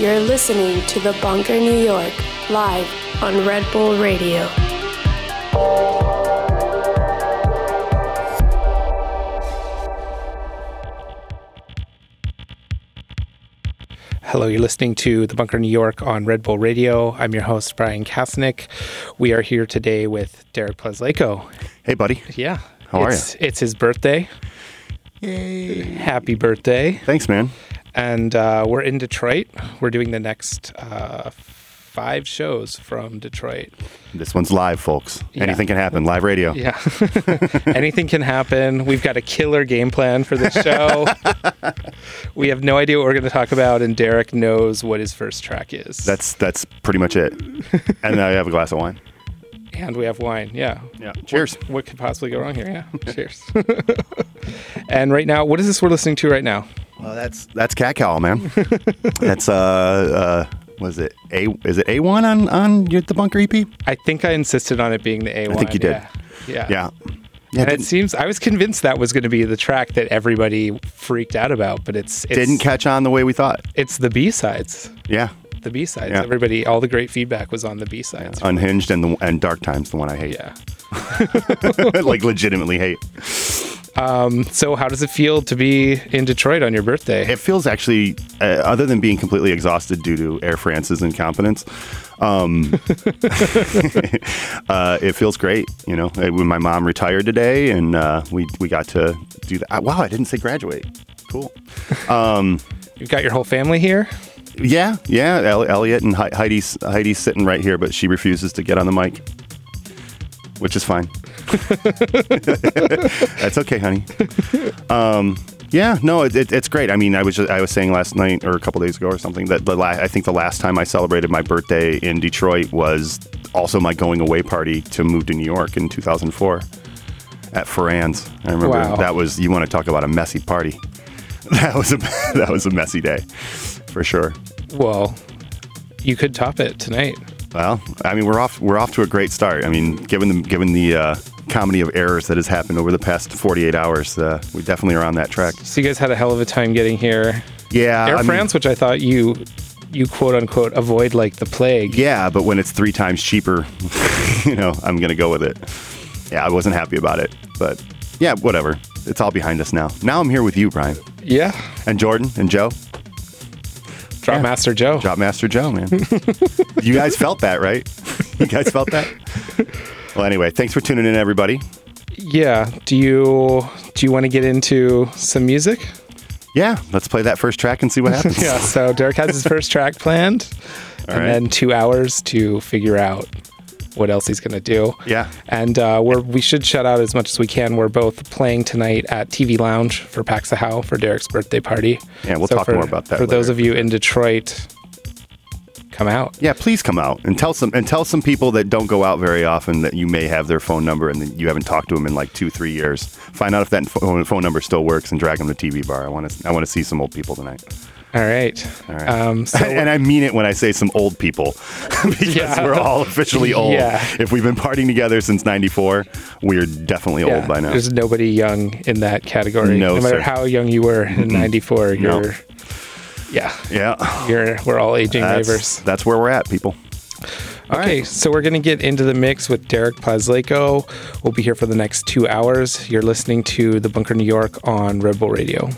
You're listening to The Bunker New York, live on Red Bull Radio. Hello, you're listening to The Bunker New York on Red Bull Radio. I'm your host, Bryan Kasenic. We are here today with Derek Plaslaiko. Hey, buddy. Yeah. How are it's, It's his birthday. Yay. Happy birthday. Thanks, man. And uh, we're in Detroit. We're doing the next uh, five shows from Detroit. This one's live, folks. Yeah. Anything can happen. Live radio. Yeah. Anything can happen. We've got a killer game plan for this show. we have no idea what we're going to talk about, and Derek knows what his first track is. That's that's pretty much it. and I have a glass of wine. and we have wine. Yeah. Yeah. Cheers. What, what could possibly go wrong here? Yeah. Cheers. and right now, what is this we're listening to right now? Well, that's that's cat cowl, man. that's uh uh was it a is it a one on on the bunker EP? I think I insisted on it being the A1. I think you did. Yeah. Yeah. Yeah. Yeah. And it seems I was convinced that was going to be the track that everybody freaked out about, but it's, it's didn't catch on the way we thought. it's the B sides. Yeah. The B sides. Yeah. Everybody, all the great feedback was on the B sides. Unhinged and the and Dark Times, the one I hate. Yeah. like legitimately hate. So how does it feel to be in Detroit on your birthday? It feels actually, uh, other than being completely exhausted due to Air France's incompetence, um, uh, it feels great. You know, Uh, when my mom retired today, and uh, we we got to do that. Wow, I didn't say graduate. Cool. You've got your whole family here. Yeah, yeah. El- Elliot and Hei- Heidi's Heidi's sitting right here, but she refuses to get on the mic, which is fine. That's okay, honey. Um, yeah, no, it, it, it's great. I mean, I was just, I was saying last night or a couple days ago or something that the la- I think the last time I celebrated my birthday in Detroit was also my going away party to move to New York in 2004 at Ferrand's. I remember Wow. that was you want to talk about a messy party. That was a that was a messy day for sure. Well, you could top it tonight. Well, I mean, we're off. We're off to a great start. I mean, given the given the uh, comedy of errors that has happened over the past 48 hours, uh, we definitely are on that track. So you guys had a hell of a time getting here. Yeah, Air I mean- France, which I thought you you quote unquote avoid like the plague. yeah, but when it's three times cheaper, you know, I'm gonna go with it. Yeah, I wasn't happy about it, but yeah, whatever. It's all behind us now. Now I'm here with you, Bryan, Yeah. and Jordan, and Joe, Drop Yeah. Master Joe. Drop Master Joe, man. you guys felt that, right? You guys felt that. Well, anyway, thanks for tuning in, everybody. Yeah. Do you do you want to get into some music? Yeah, let's play that first track and see what happens. Yeah. So Derek has his first track planned, and right. then two hours to figure out what else he's gonna do. Yeah. And uh, we're we should shout out as much as we can. We're both playing tonight at TV Lounge for Pax How for Derek's birthday party. Yeah, we'll talk for, more about that For those of you in Detroit, come out. Yeah, please come out and tell some and tell some people that don't go out very often that you may have their phone number and that you haven't talked to them in like two, three years. Find out if that phone, phone number still works and drag them to TV bar. I want to I want to see some old people tonight. All right. All right. Um, so and I mean it when I say some old people because Yeah. we're all officially old. Yeah. If we've been partying together since '94, we're definitely yeah, old by now. There's nobody young in that category. No, no matter sir. how young you were in '94, No. you're yeah, Yeah, you're we're all aging that's, ravers. that's where we're at, people. All Okay, right. so we're gonna get into the mix with Derek Plaslaiko. We'll be here for the next two hours. You're listening to the Bunker New York on Red Bull Radio.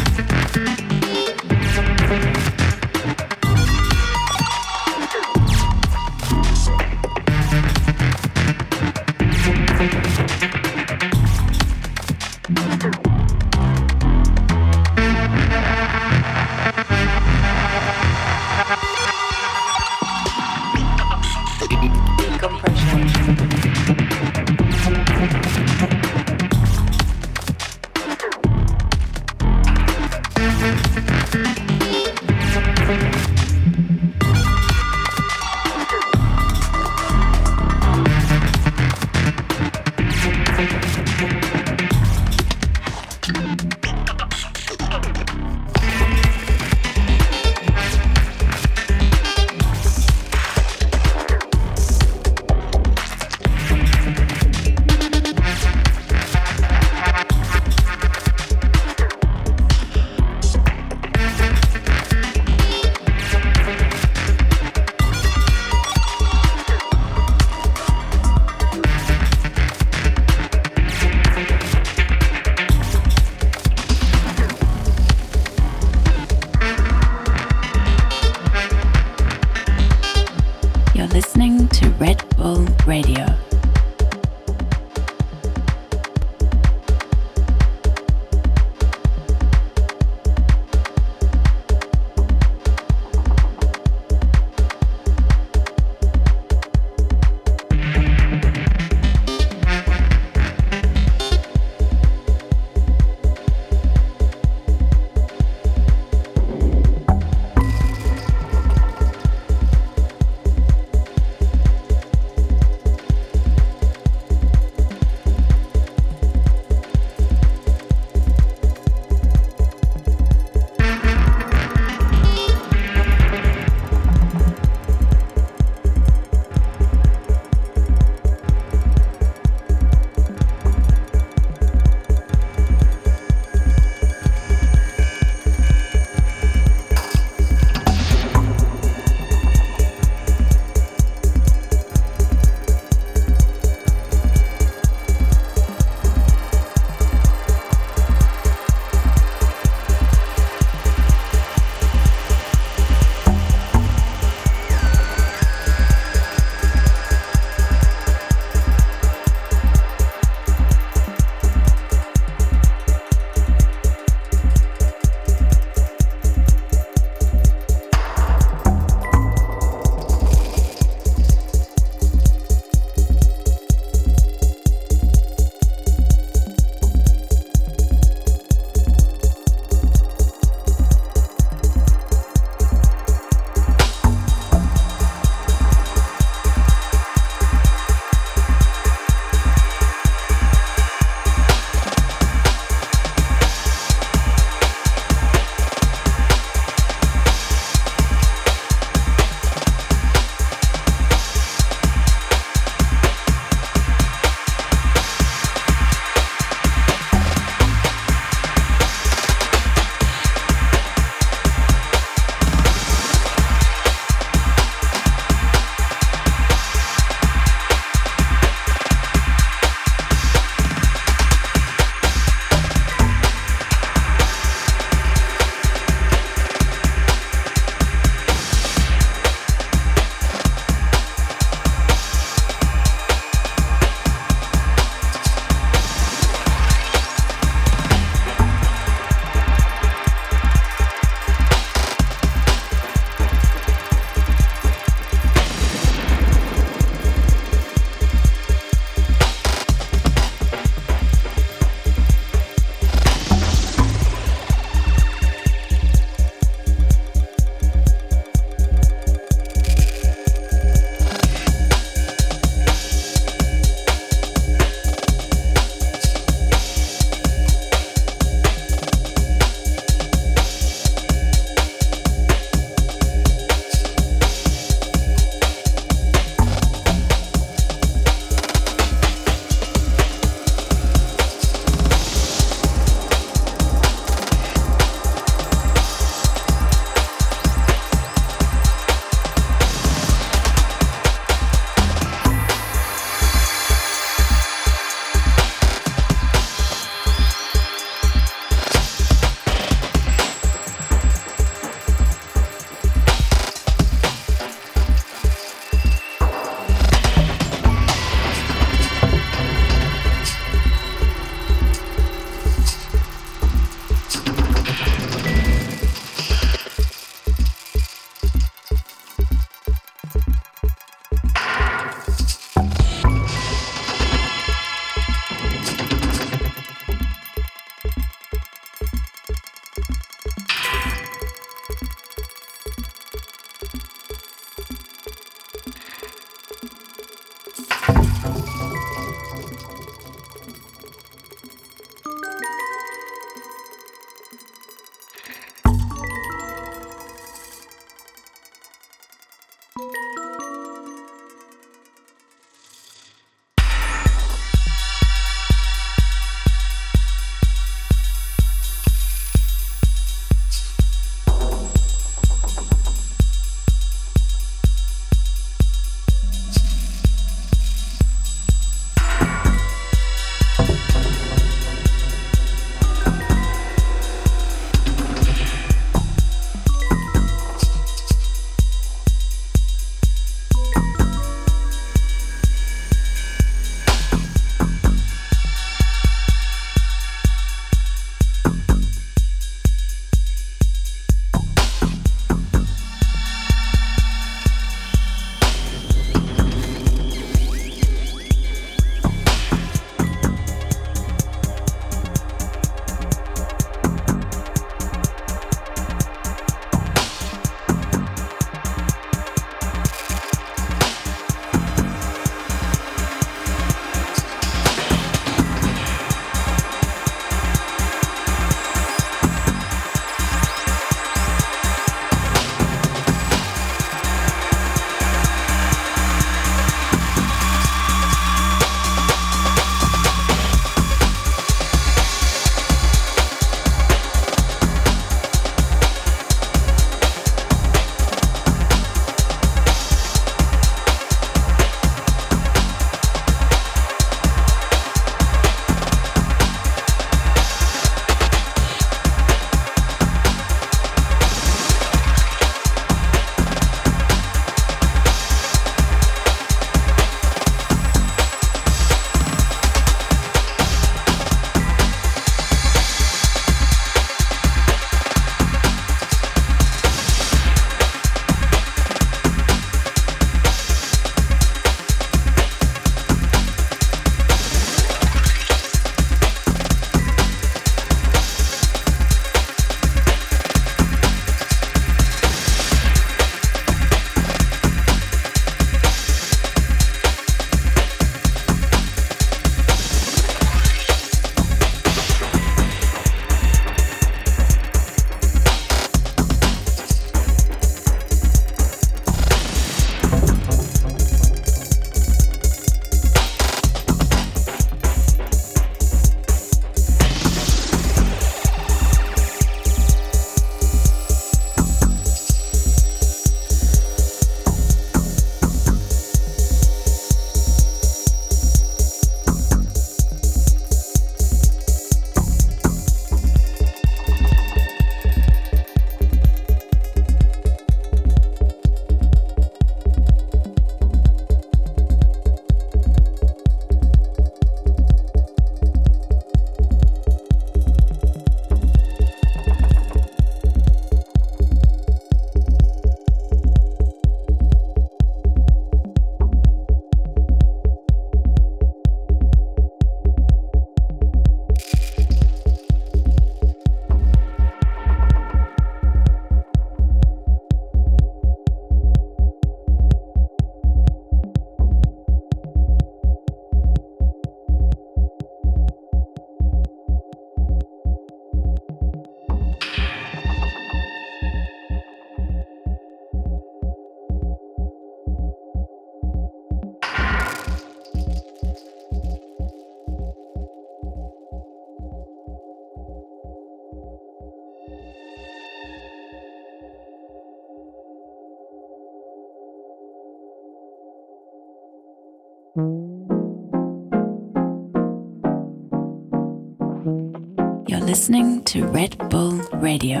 Listening to Red Bull Radio.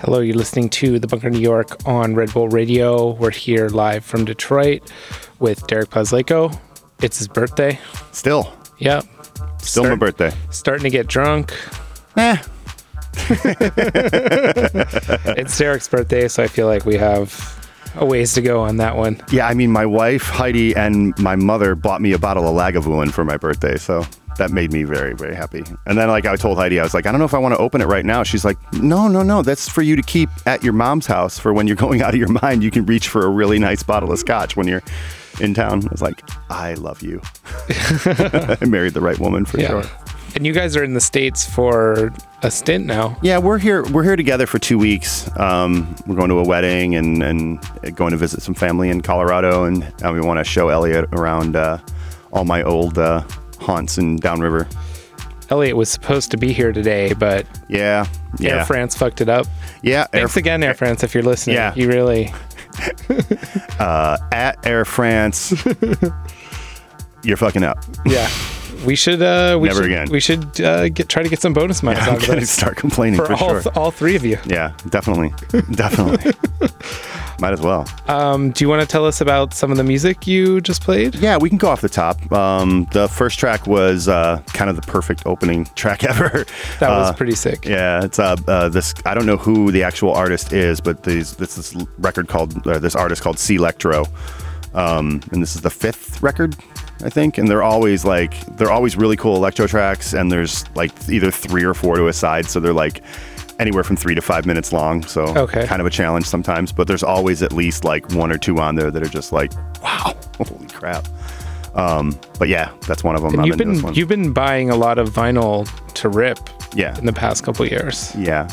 Hello, you're listening to The Bunker New York on Red Bull Radio. We're here live from Detroit with Derek Plaslaiko. It's his birthday. Still, Yep. still my birthday. Starting to get drunk. Eh. It's Derek's birthday, so I feel like we have a ways to go on that one. Yeah, I mean, my wife Heidi and my mother bought me a bottle of Lagavulin for my birthday, so that made me very, very happy. And then, like, I told Heidi, I was like, I don't know if I want to open it right now. She's like, No, no, no, that's for you to keep at your mom's house for when you're going out of your mind. You can reach for a really nice bottle of scotch when you're in town. I was like, I love you. I married the right woman for sure. And you guys are in the States for a stint now. Yeah, we're here. We're here together for two weeks. Um, we're going to a wedding and, and going to visit some family in Colorado, and uh, we want to show Elliot around uh, all my old uh, haunts in Downriver. Elliot was supposed to be here today, but Yeah, yeah, Air France fucked it up. yeah. Air, Thanks again, Air France, if you're listening. Yeah. You really. uh, at Air France. you're fucking up. Yeah. We should. Uh, we Never should, again. We should uh, get try to get some bonus miles I'm out gonna this start complaining for for, all, sure. all three of you. yeah, definitely, definitely. Might as well. Um, do you want to tell us about some of the music you just played? Yeah, we can go off the top. Um, the first track was uh, kind of the perfect opening track ever. That was Uh, pretty sick. Yeah, it's uh, uh this. I don't know who the actual artist is, but these this this record called uh, this artist called C Electro, um, and this is the fifth record, I think. And they're always like they're always really cool electro tracks, and there's like either three or four to a side, so they're like anywhere from three to five minutes long. So Okay. kind of a challenge sometimes, but there's always at least like one or two on there that are just like wow, holy crap. Um, but yeah, that's one of them. And you've been you've been buying a lot of vinyl to rip yeah, in the past couple years. Yeah.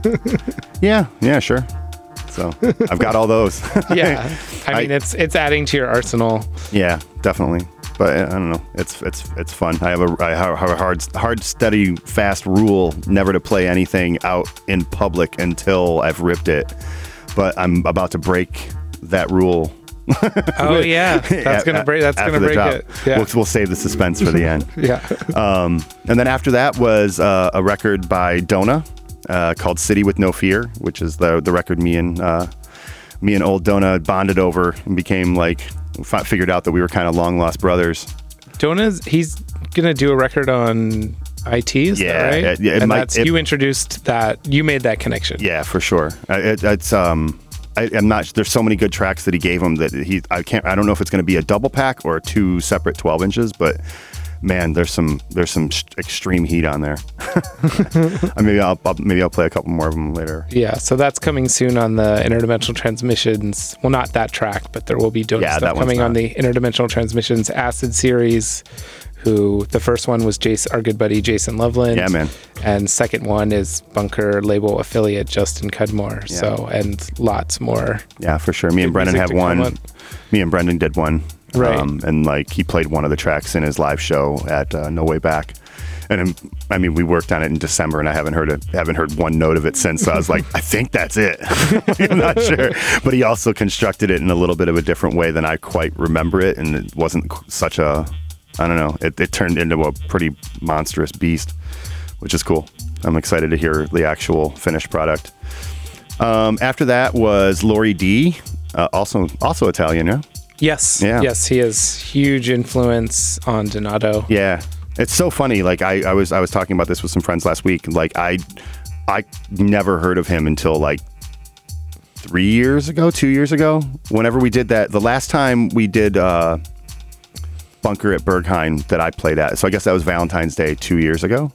yeah, yeah, sure. So I've got all those. Yeah, I I- mean it's it's adding to your arsenal. yeah, definitely. But I don't know. It's it's it's fun. I have a I have a hard hard steady fast rule never to play anything out in public until I've ripped it. But I'm about to break that rule. Oh yeah, that's gonna break. That's after gonna break drop. it. Yeah, We'll, we'll save the suspense for the end. yeah. Um, and then after that was uh, a record by Dona uh, called "City with No Fear," which is the the record me and uh, me and old Dona bonded over and became like fi- figured out that we were kind of long lost brothers. Dona's he's gonna do a record on IT. Is Yeah, right? it- yeah, it and might- that's it- you introduced that. You made that connection. Yeah, for sure. Uh, It, it's um. I, I'm not. There's so many good tracks that he gave him that he. I can't. I don't know if it's going to be a double pack or two separate 12 inches, but man, there's some there's some extreme heat on there. Uh, maybe I'll, I'll maybe I'll play a couple more of them later. Yeah, so that's coming soon on the interdimensional transmissions. Well, not that track, but there will be Dona Yeah, stuff coming on the interdimensional transmissions acid series. Who the first one was Jason, our good buddy Jason Loveland. Yeah, man. And second one is Bunker label affiliate Justin Cudmore. So and lots more. Yeah, for sure. Me and Brendan have one. on. Me and Brendan did one. Right. Um, and like he played one of the tracks in his live show at uh, No Way Back. And um, I mean, we worked on it in December, and I haven't heard it, haven't heard one note of it since. So I was like, I think that's it. I'm not sure, but he also constructed it in a little bit of a different way than I quite remember it, and it wasn't such a, I don't know. It, it turned into a pretty monstrous beast, which is cool. I'm excited to hear the actual finished product. Um, after that was Lory D, uh, also also Italian, yeah. Yes. Yeah. Yes, he has huge influence on Donato. Yeah, it's so funny. Like I, I was I was talking about this with some friends last week. Like I, I never heard of him until like three years ago, two years ago. Whenever we did that, the last time we did uh, Bunker at Berghain that I played at. So I guess that was Valentine's Day two years ago.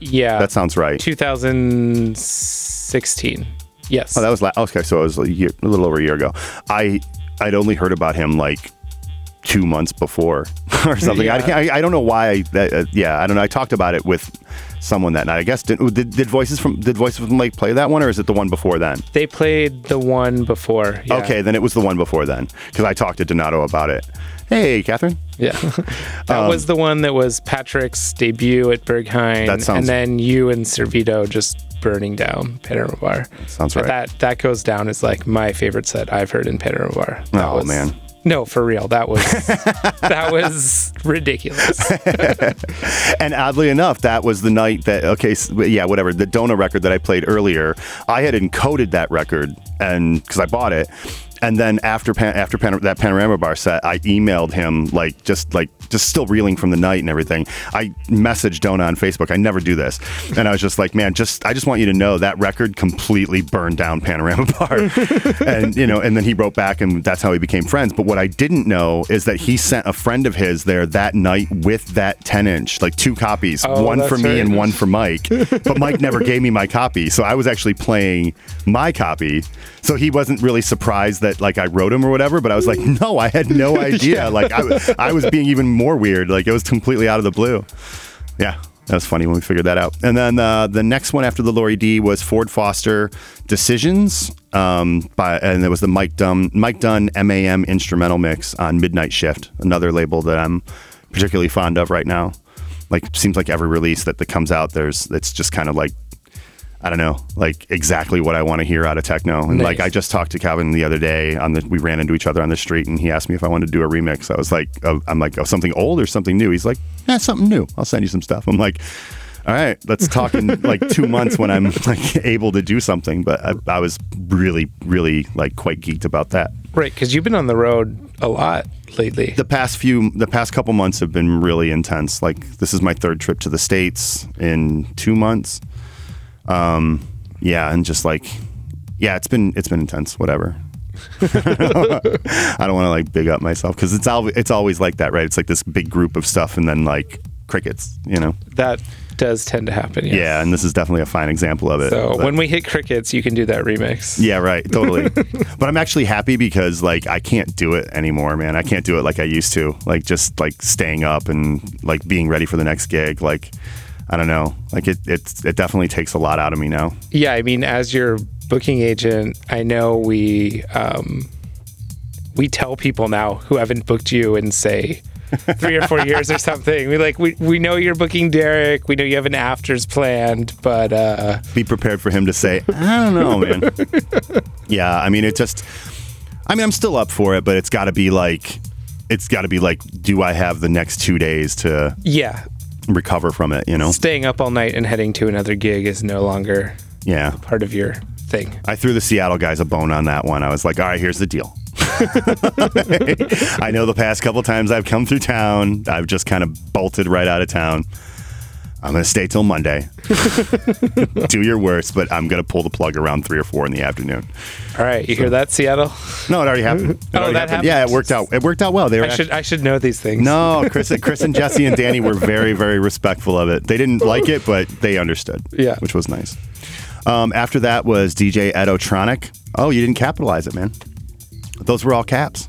Yeah. That sounds right. 2016. Yes. Oh, that was la- okay. So it was a, year, a little over a year ago. I I'd only heard about him like two months before or something. I, Yeah. can't- I I don't know why. I, that, uh, yeah, I don't know. I talked about it with someone that night. I guess did, did did voices from did voices from Lake play that one or is it the one before then? They played the one before. yeah. Okay, then it was the one before then because I talked to Donato about it. Hey, Catherine. Yeah. that was the one that was Patrick's debut at Berghain. Um, That sounds- and then you and Servito just burning down Panorama Bar. Sounds But right. That that goes down as like my favorite set I've heard in Panorama Bar. That Oh was- man, No, for real. That was that was ridiculous. And oddly enough, that was the night that okay, yeah, whatever. The Dona record that I played earlier, I had encoded that record, and because I bought it, and then after pan, after pan, that Panorama Bar set, I emailed him like just like just still reeling from the night and everything. I messaged Dona on Facebook. I never do this, and I was just like, man, just I just want you to know that record completely burned down Panorama Bar, and you know, and then he wrote back, and that's how we became friends. But what I didn't know is that he sent a friend of his there that night with that 10 inch, like two copies, Oh, one for me right. and one for Mike. But Mike never gave me my copy, so I was actually playing my copy. So he wasn't really surprised that like I wrote him or whatever. But I was like, no, I had no idea. Like I, I was being even more weird. Like it was completely out of the blue. Yeah. That was funny when we figured that out. And then uh, the next one after the Lory D was Ford Foster Decisions, um, by and it was the Mike Dunn Mike Dunn MAM instrumental mix on Midnight Shift, another label that I'm particularly fond of right now. Like seems like every release that, that comes out, there's it's just kind of like I don't know, like exactly what I want to hear out of techno. And like I just talked to Calvin the other day on the we ran into each other on the street and he asked me if I wanted to do a remix. I was like, oh, I'm like, oh, something old or something new? He's like, yeah, something new. I'll send you some stuff. I'm like, all right, let's talk in like two months when I'm like able to do something. But I, I was really, really like quite geeked about that. right, because you've been on the road a lot lately. The past few, the past couple months have been really intense. Like this is my third trip to the states in two months. Um, yeah, and just like, yeah, it's been it's been intense. Whatever. I don't want to like big up myself because it's al- it's always like that, right? It's like this big group of stuff, and then like crickets, you know? that does tend to happen. Yes. Yeah, and this is definitely a fine example of it. So But- when we hit crickets, you can do that remix. Yeah, right. Totally. but I'm actually happy because like I can't do it anymore, man. I can't do it like I used to. Like just like staying up and like being ready for the next gig. Like I don't know. Like it it's it definitely takes a lot out of me now. Yeah, I mean, as your booking agent, I know we um, we tell people now who haven't booked you and say three or four years or something. We like we, we know you're booking Derek. We know you have an afters planned, but uh, Be prepared for him to say, I don't know, man. yeah, I mean it just I mean I'm still up for it, but it's gotta be like it's gotta be like, do I have the next two days to yeah, recover from it, you know? staying up all night and heading to another gig is no longer Yeah. part of your thing. I threw the Seattle guys a bone on that one. I was like, all right, here's the deal. I know the past couple times I've come through town, I've just kind of bolted right out of town. I'm going to stay till Monday. Do your worst, but I'm going to pull the plug around three or four in the afternoon. All right, you hear that, Seattle? No, it already happened. It Oh, already that happened. Yeah, it worked out. It worked out well. They were I should I should know these things. no, Chris, Chris and Jesse and Danny were very, very respectful of it. They didn't like it, but they understood. Yeah. which was nice. Um, after that was DJ Edotronic. Oh, you didn't capitalize it, man. Those were all caps.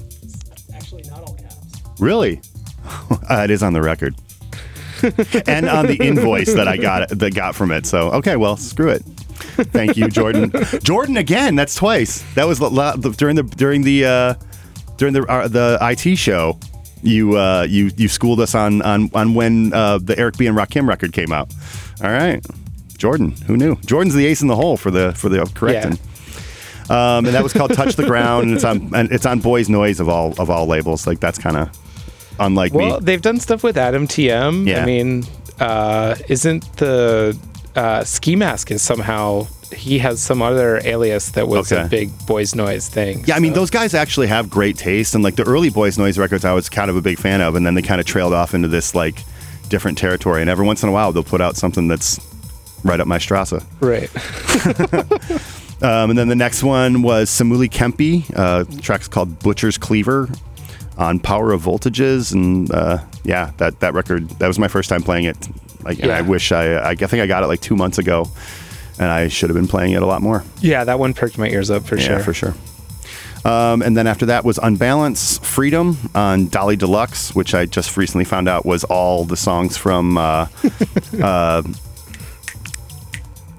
Actually, not all caps. Really? uh, it is on the record, and on the invoice that I got that got from it. So okay, well, screw it. Thank you, Jordan. Jordan again. That's twice. That was the la- the- during the during the uh, during the uh, the IT show. You uh, you you schooled us on on on when uh, the Eric B and Rakim record came out. All right, Jordan. Who knew? Jordan's the ace in the hole for the for the correcting. Um, and that was called "Touch the Ground," and it's on and it's on Boysnoize of all of all labels. Like that's kind of unlike Well, me. they've done stuff with Adam TM. Yeah. I mean, uh, isn't the uh, Ski Mask is somehow he has some other alias that was Okay. a big Boysnoize thing. Yeah, I mean those guys actually have great taste, and like the early Boysnoize records, I was kind of a big fan of, and then they kind of trailed off into this like different territory. And every once in a while, they'll put out something that's right up my Strasse. right. Um, and then the next one was Samuli Kemppi. Uh, the track's called Butcher's Cleaver on Power of Voltages, and uh, yeah, that that record that was my first time playing it. Like, and I wish I I think I got it like two months ago, and I should have been playing it a lot more. Yeah, that one perked my ears up for yeah, sure. for sure. Um, and then after that was Unbalance Freedom on Dolly Deluxe, which I just recently found out was all the songs from uh, uh,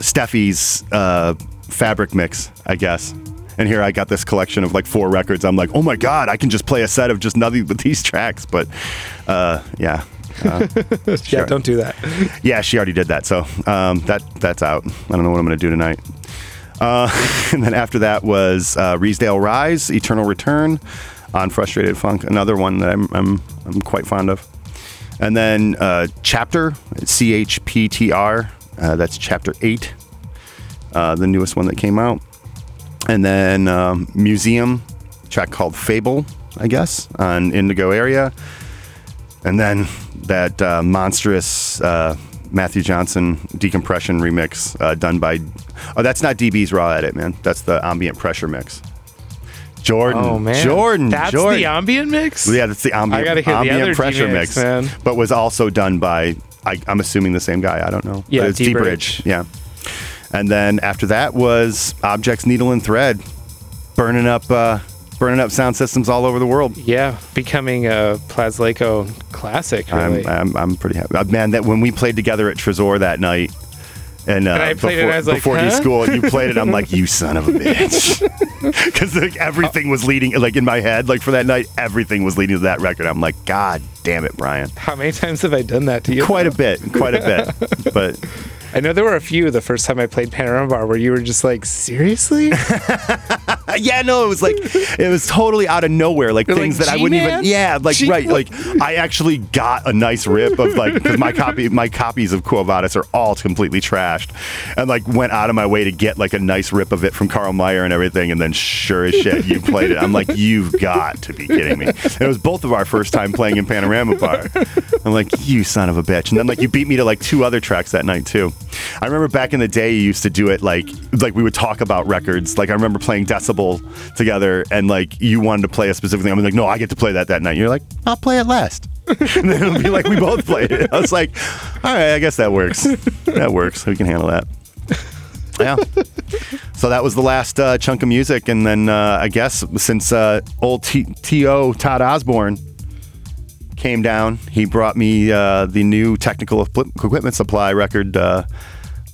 Steffi's uh, Fabric Mix, I guess. And here I got this collection of like four records. I'm like, oh my god, I can just play a set of just nothing but these tracks. But uh, yeah, uh, Yeah, Sure. don't do that. yeah, she already did that. So um, that that's out. I don't know what I'm going to do tonight. Uh, and then after that was uh, Reedale Rise, Eternal Return on Frustrated Funk, another one that I'm I'm, I'm quite fond of. And then uh, Chapter, C H P T R, uh, that's Chapter 8, uh, the newest one that came out. And then um, Museum, track called Fable, I guess, on Indigo Area. And then that uh, monstrous uh, Matthew Jonson decompression remix uh, done by. Oh, that's not DB's raw edit, man. That's the ambient pressure mix. Jordan. Oh man, Jordan. That's Jordan. the ambient mix. Yeah, that's the ambient, I gotta hear the ambient other pressure D-mix, mix, man. but was also done by I, I'm assuming the same guy. I don't know. Yeah, it's D-Bridge. D-Bridge. Yeah, and then after that was Objects Needle and Thread, burning up uh, burning up sound systems all over the world. Yeah, becoming a Plaslaiko classic. Really. I'm, I'm I'm pretty happy. Uh, man, that when we played together at Tresor that night. And, uh, And I played it, before, I was like, before you huh? school, you played it. I'm like, you son of a bitch, because like, everything was leading, like in my head, like for that night, everything was leading to that record. I'm like, God damn it, Bryan. How many times have I done that to you? quite a bit, quite a bit. But I know there were a few the first time I played Panorama Bar where you were just like, seriously? yeah, no, it was like it was totally out of nowhere, like You're things like, that I wouldn't even. Yeah, like G- right, like I actually got a nice rip of like because my copy, my copies of Quo Vadis are all completely trashed, and like went out of my way to get like a nice rip of it from Carl Meyer and everything, and then sure as shit, you played it. I'm like, you've got to be kidding me. And it was both of our first time playing in Panorama Bar. I'm like, you son of a bitch, and then like you beat me to like two other tracks that night too. I remember back in the day, you used to do it like like we would talk about records. Like I remember playing Decibel together, and like you wanted to play a specific thing. I'm like, no, I get to play that that night. You're like, I'll play it last. and then it'll be like we both played it. I was like, all right, I guess that works. That works. We can handle that. Yeah. So that was the last uh, chunk of music, and then uh, I guess since uh, old T.O. Todd Osborne came down, he brought me uh, the new technical equipment supply record. Uh,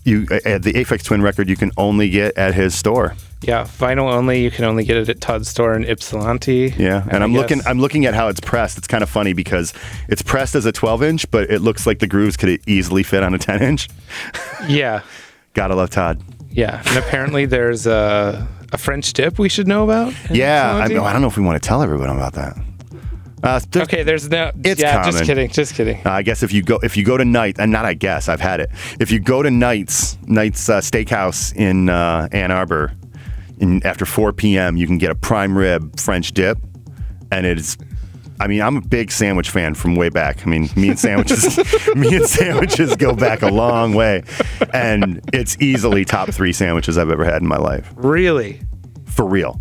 you uh, the Aphex Twin record you can only get at his store. yeah, vinyl only. You can only get it at Todd's store in Ypsilanti. Yeah, and, I'm looking. I'm looking at how it's pressed. It's kind of funny because it's pressed as a 12 inch, but it looks like the grooves could easily fit on a 10 inch. yeah, Gotta love Todd. yeah. And apparently there's a, a French dip we should know about. Yeah, I? I don't know if we want to tell everyone about that. Uh, there's- Okay, there's no. It's yeah, just kidding, just kidding. Uh, I guess if you go if you go to night and not I guess I've had it. If you go to Knights Knights uh, Steakhouse in uh, Ann Arbor, in, after 4 p.m. you can get a prime rib French dip, and it's. I mean, I'm a big sandwich fan from way back. I mean, me and sandwiches, me and sandwiches go back a long way, and it's easily top three sandwiches I've ever had in my life Really? for real.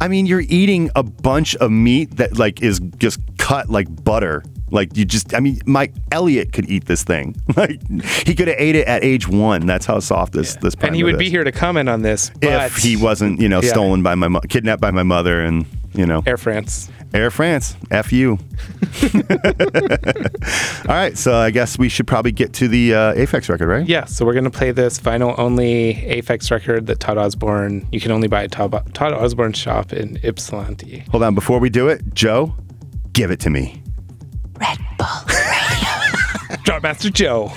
I mean, you're eating a bunch of meat that like is just cut like butter. Like you just, I mean, Mike Elliott could eat this thing. Like he could have ate it at age one. That's how soft this this. And he would rib be here to comment on this, but if he wasn't, you know, Yeah. stolen by my mo- kidnapped by my mother, and you know, Air France. Air France, f you. All right, so I guess we should probably get to the uh, Aphex record, right? Yeah, so we're gonna play this vinyl only Aphex record that Todd Osborne you can only buy at Todd, Todd Osborne's shop in Ypsilanti. Hold on, before we do it, Joe, give it to me. Red Bull. Radio. Drop Master Joe.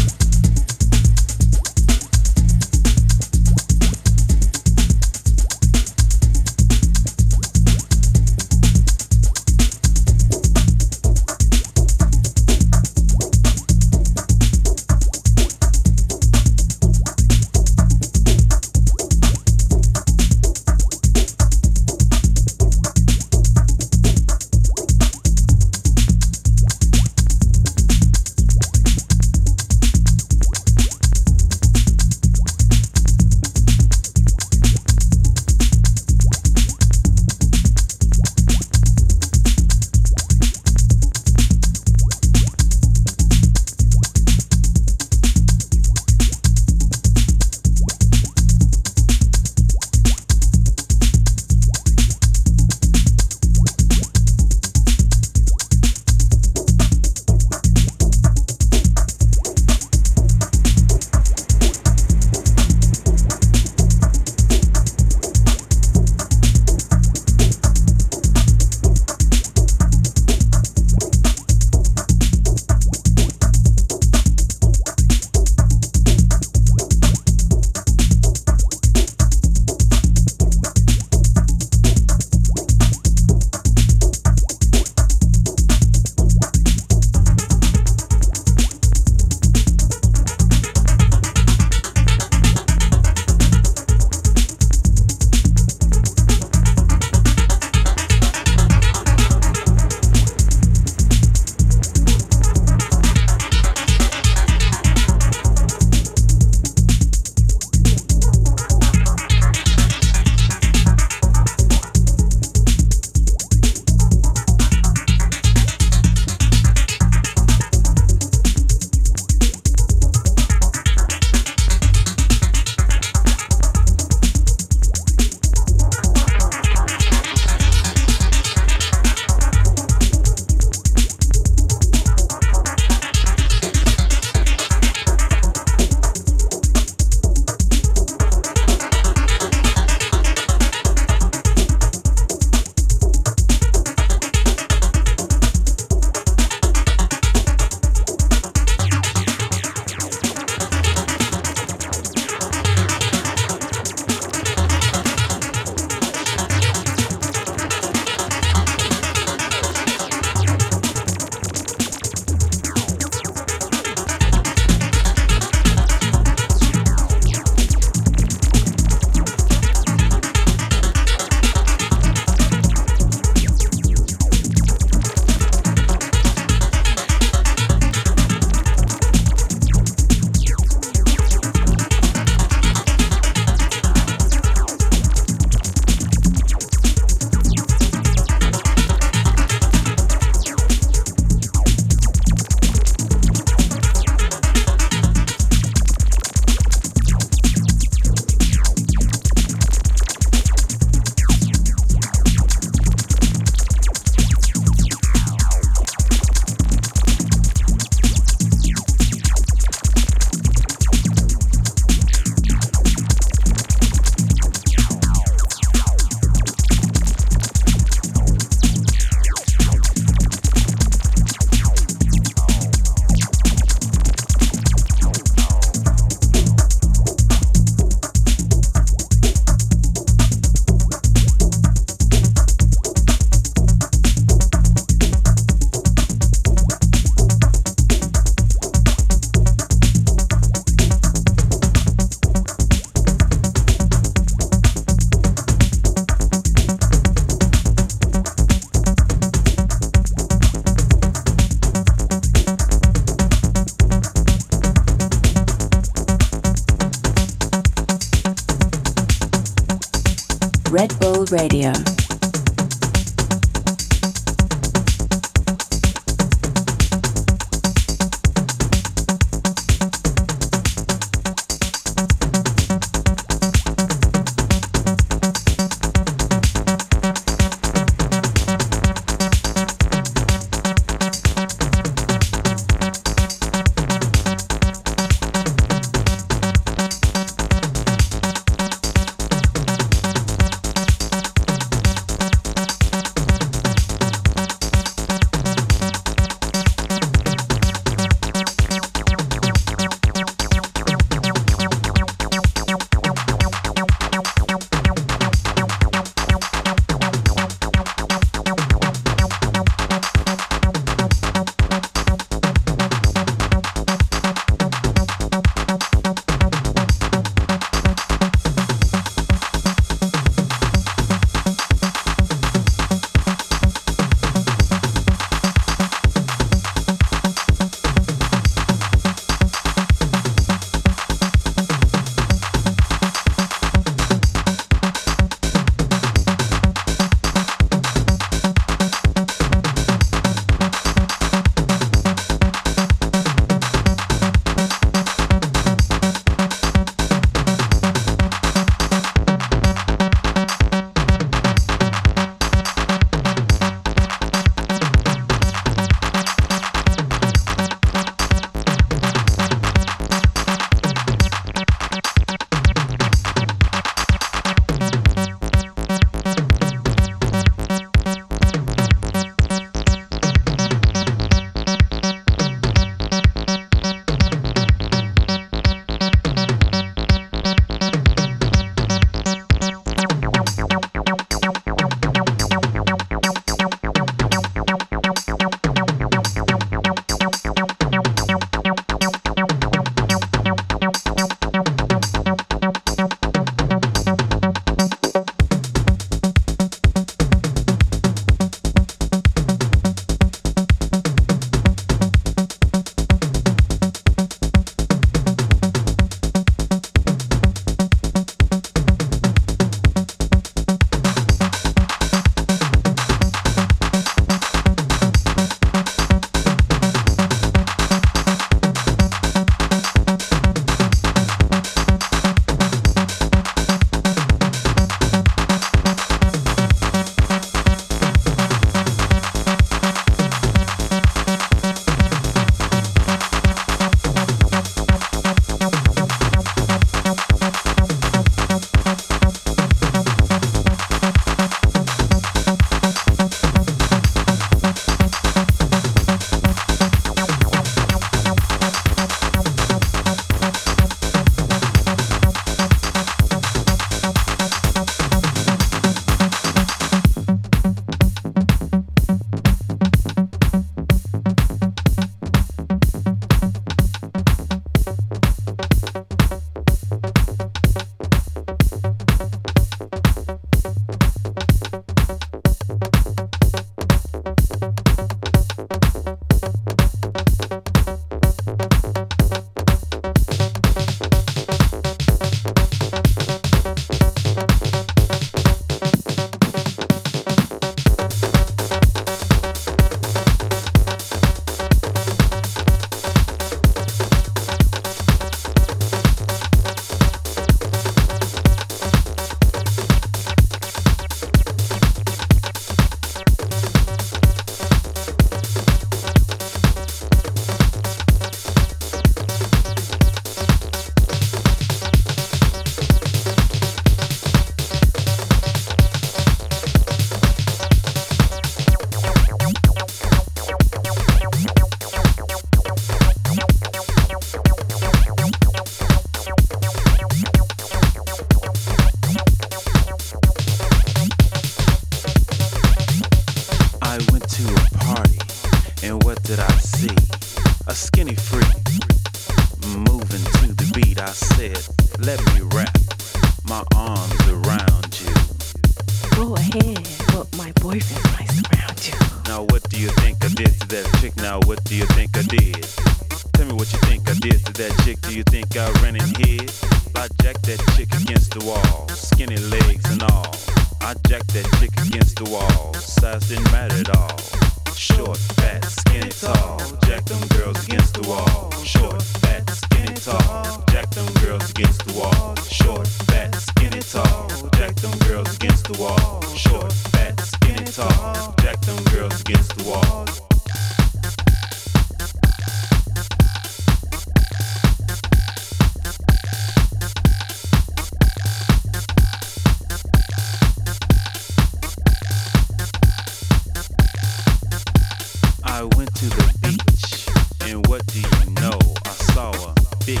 I went to the beach, and what do you know? I saw a big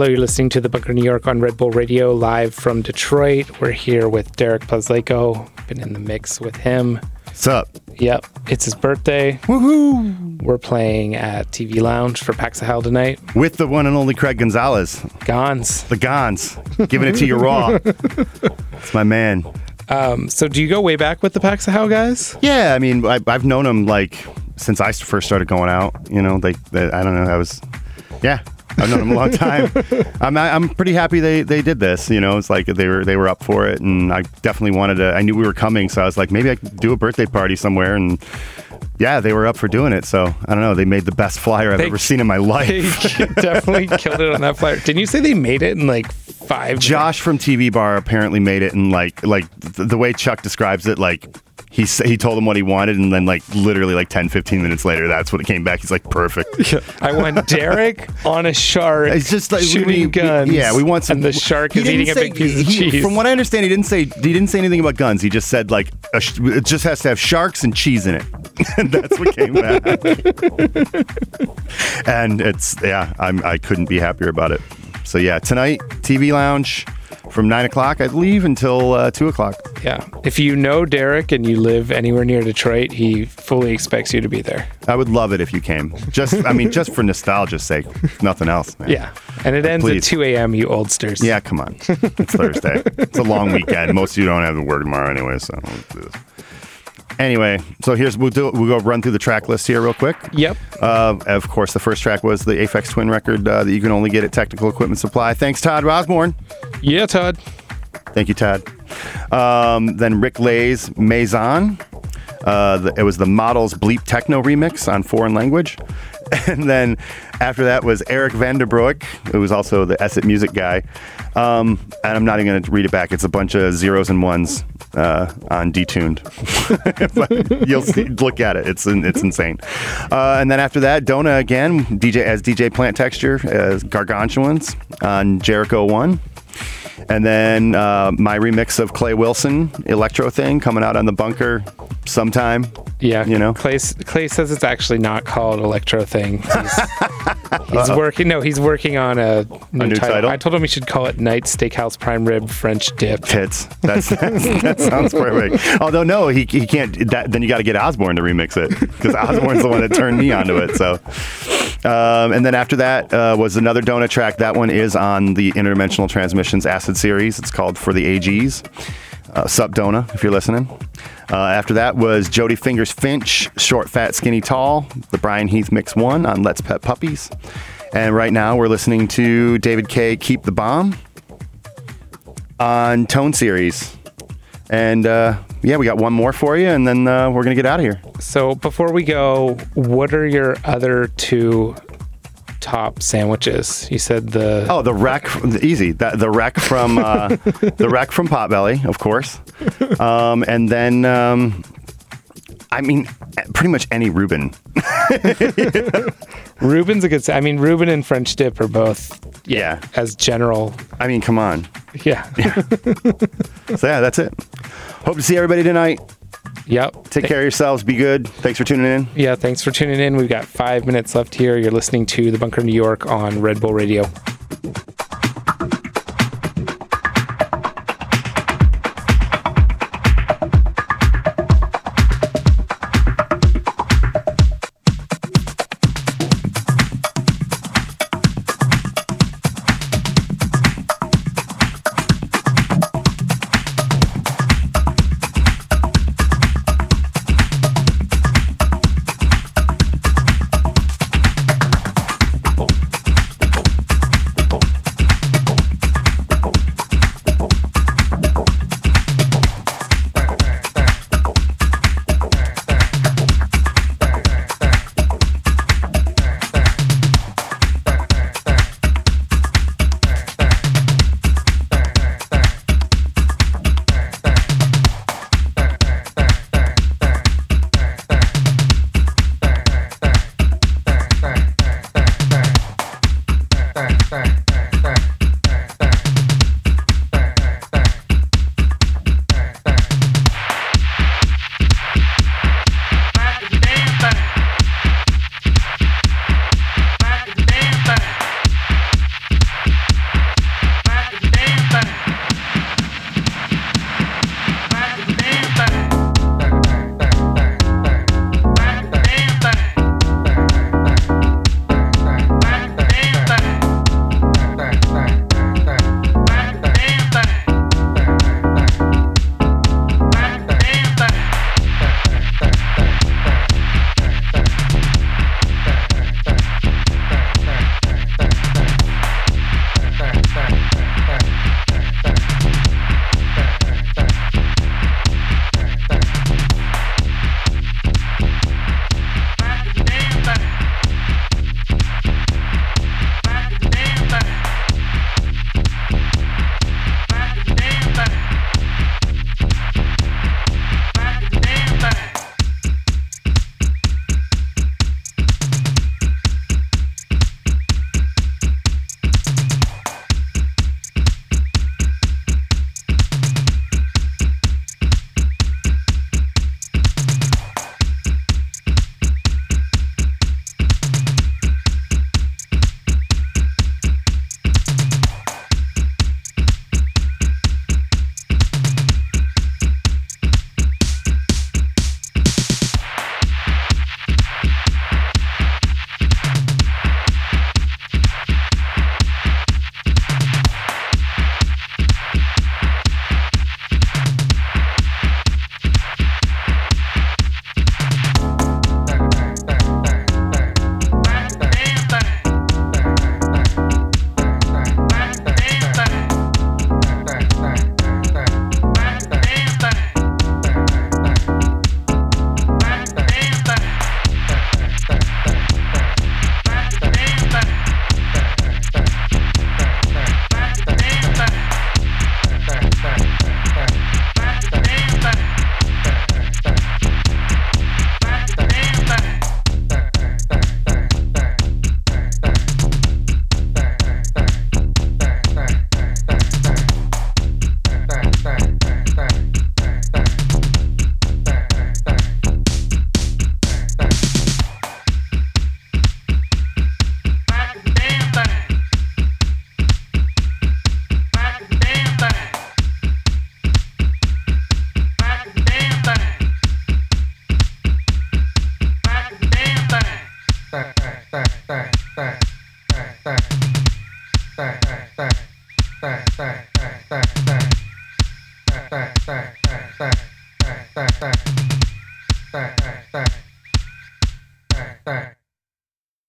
Hello, you're listening to the Bunker New York on Red Bull Radio live from Detroit. We're here with Derek Plaslaiko. Been in the mix with him. What's up? Yep, it's his birthday. Woohoo! We're playing at TV Lounge for Pax of Hell tonight. With the one and only Craig Gonzalez, Gons. the Gons, giving it to you raw. It's my man. Um, so, do you go way back with the Pax of Hell guys? Yeah, I mean, I, I've known them like since I first started going out. You know, like I don't know, I was, yeah, I've known him a long time. I'm, I'm pretty happy they, they did this. You know, it's like they were they were up for it, and I definitely wanted to. I knew we were coming, so I was like, maybe I could do a birthday party somewhere, and yeah, they were up for doing it. So I don't know, they made the best flyer I've They- ever seen in my They life. definitely killed it on that flyer. Didn't you say they made it in like five? Josh from TV Bar apparently made it in like like th- the way Chuck describes it, like he he told him what he wanted, and then like literally like 10, 15 minutes later, that's when it came back. He's like, perfect. I want Derek on a shark. It's just like shooting we- we- guns. yeah, we want some. And the shark is eating a big piece of cheese. From what I understand, he didn't say he didn't say anything about guns. He just said like a sh- it just has to have sharks and cheese in it. and that's what came back. and it's yeah, I'm I couldn't be happier about it. So yeah, tonight TV lounge from nine o'clock, I believe, until uh, two o'clock. yeah. If you know Derek and you live anywhere near Detroit, he fully expects you to be there. I would love it if you came. Just I mean, just for nostalgia's sake, nothing else. man. Yeah. And it ends Please. at 2 a.m., you oldsters. Yeah, come on. It's Thursday. it's a long weekend. Most of you don't have to work tomorrow anyway, so let's do this. Anyway, so here's we'll do we'll go run through the track list here real quick. Yep. Uh, of course, the first track was the Aphex Twin record uh, that you can only get at Technical Equipment Supply. Thanks, Todd Osborn. Yeah, Todd. Thank you, Todd. Um, then Rick Lay's Maison. Uh, the, it was the Models Bleep Techno remix on foreign language. And then after that was Eric Vanderbroek, who was also the Esset music guy. Um, and I'm not even going to read it back. It's a bunch of zeros and ones uh, on detuned. but you'll see, look at it. It's it's insane. Uh, and then after that, Dona again, DJ as DJ Plant Texture as Gargantuans on Jericho One. And then uh, my remix of Clay Wilson, Electro Thing, coming out on the bunker sometime. Yeah. You know? Clay, Clay says it's actually not called Electro Thing. He's, he's working, no, he's working on a new, new title? I told him he should call it Night Steakhouse Prime Rib French Dip. That's, that's that sounds perfect. Although no, he, he can't. That, then you got to get Osborn to remix it because Osborn's the one that turned me onto it. So, um, and then after that uh, was another donut track. That one is on the Interdimensional Transmissions Acid series. It's called For the AGs. Uh, Sup Dona, if you're listening. Uh, after that was Jody Fingers Finch, Short, Fat, Skinny, Tall, the Brian Heath Mix 1 on Let's Pet Puppies. And right now we're listening to David K. Keep the Bomb on Tone Series. And uh, yeah, we got one more for you, and then uh, we're going to get out of here. So before we go, what are your other two top sandwiches? You said the Oh, the wreck, easy. The, the wreck from uh, the wreck from Potbelly, of course. Um, and then, um, I mean, pretty much any Reuben. Reuben's a good. I mean, Reuben and French Dip are both Yeah. as general. I mean, come on. Yeah. So yeah, that's it. Hope to see everybody tonight. Yep. Take care of yourselves. Be good. Thanks for tuning in. Yeah, thanks for tuning in. We've got five minutes left here. You're listening to The Bunker New York on Red Bull Radio.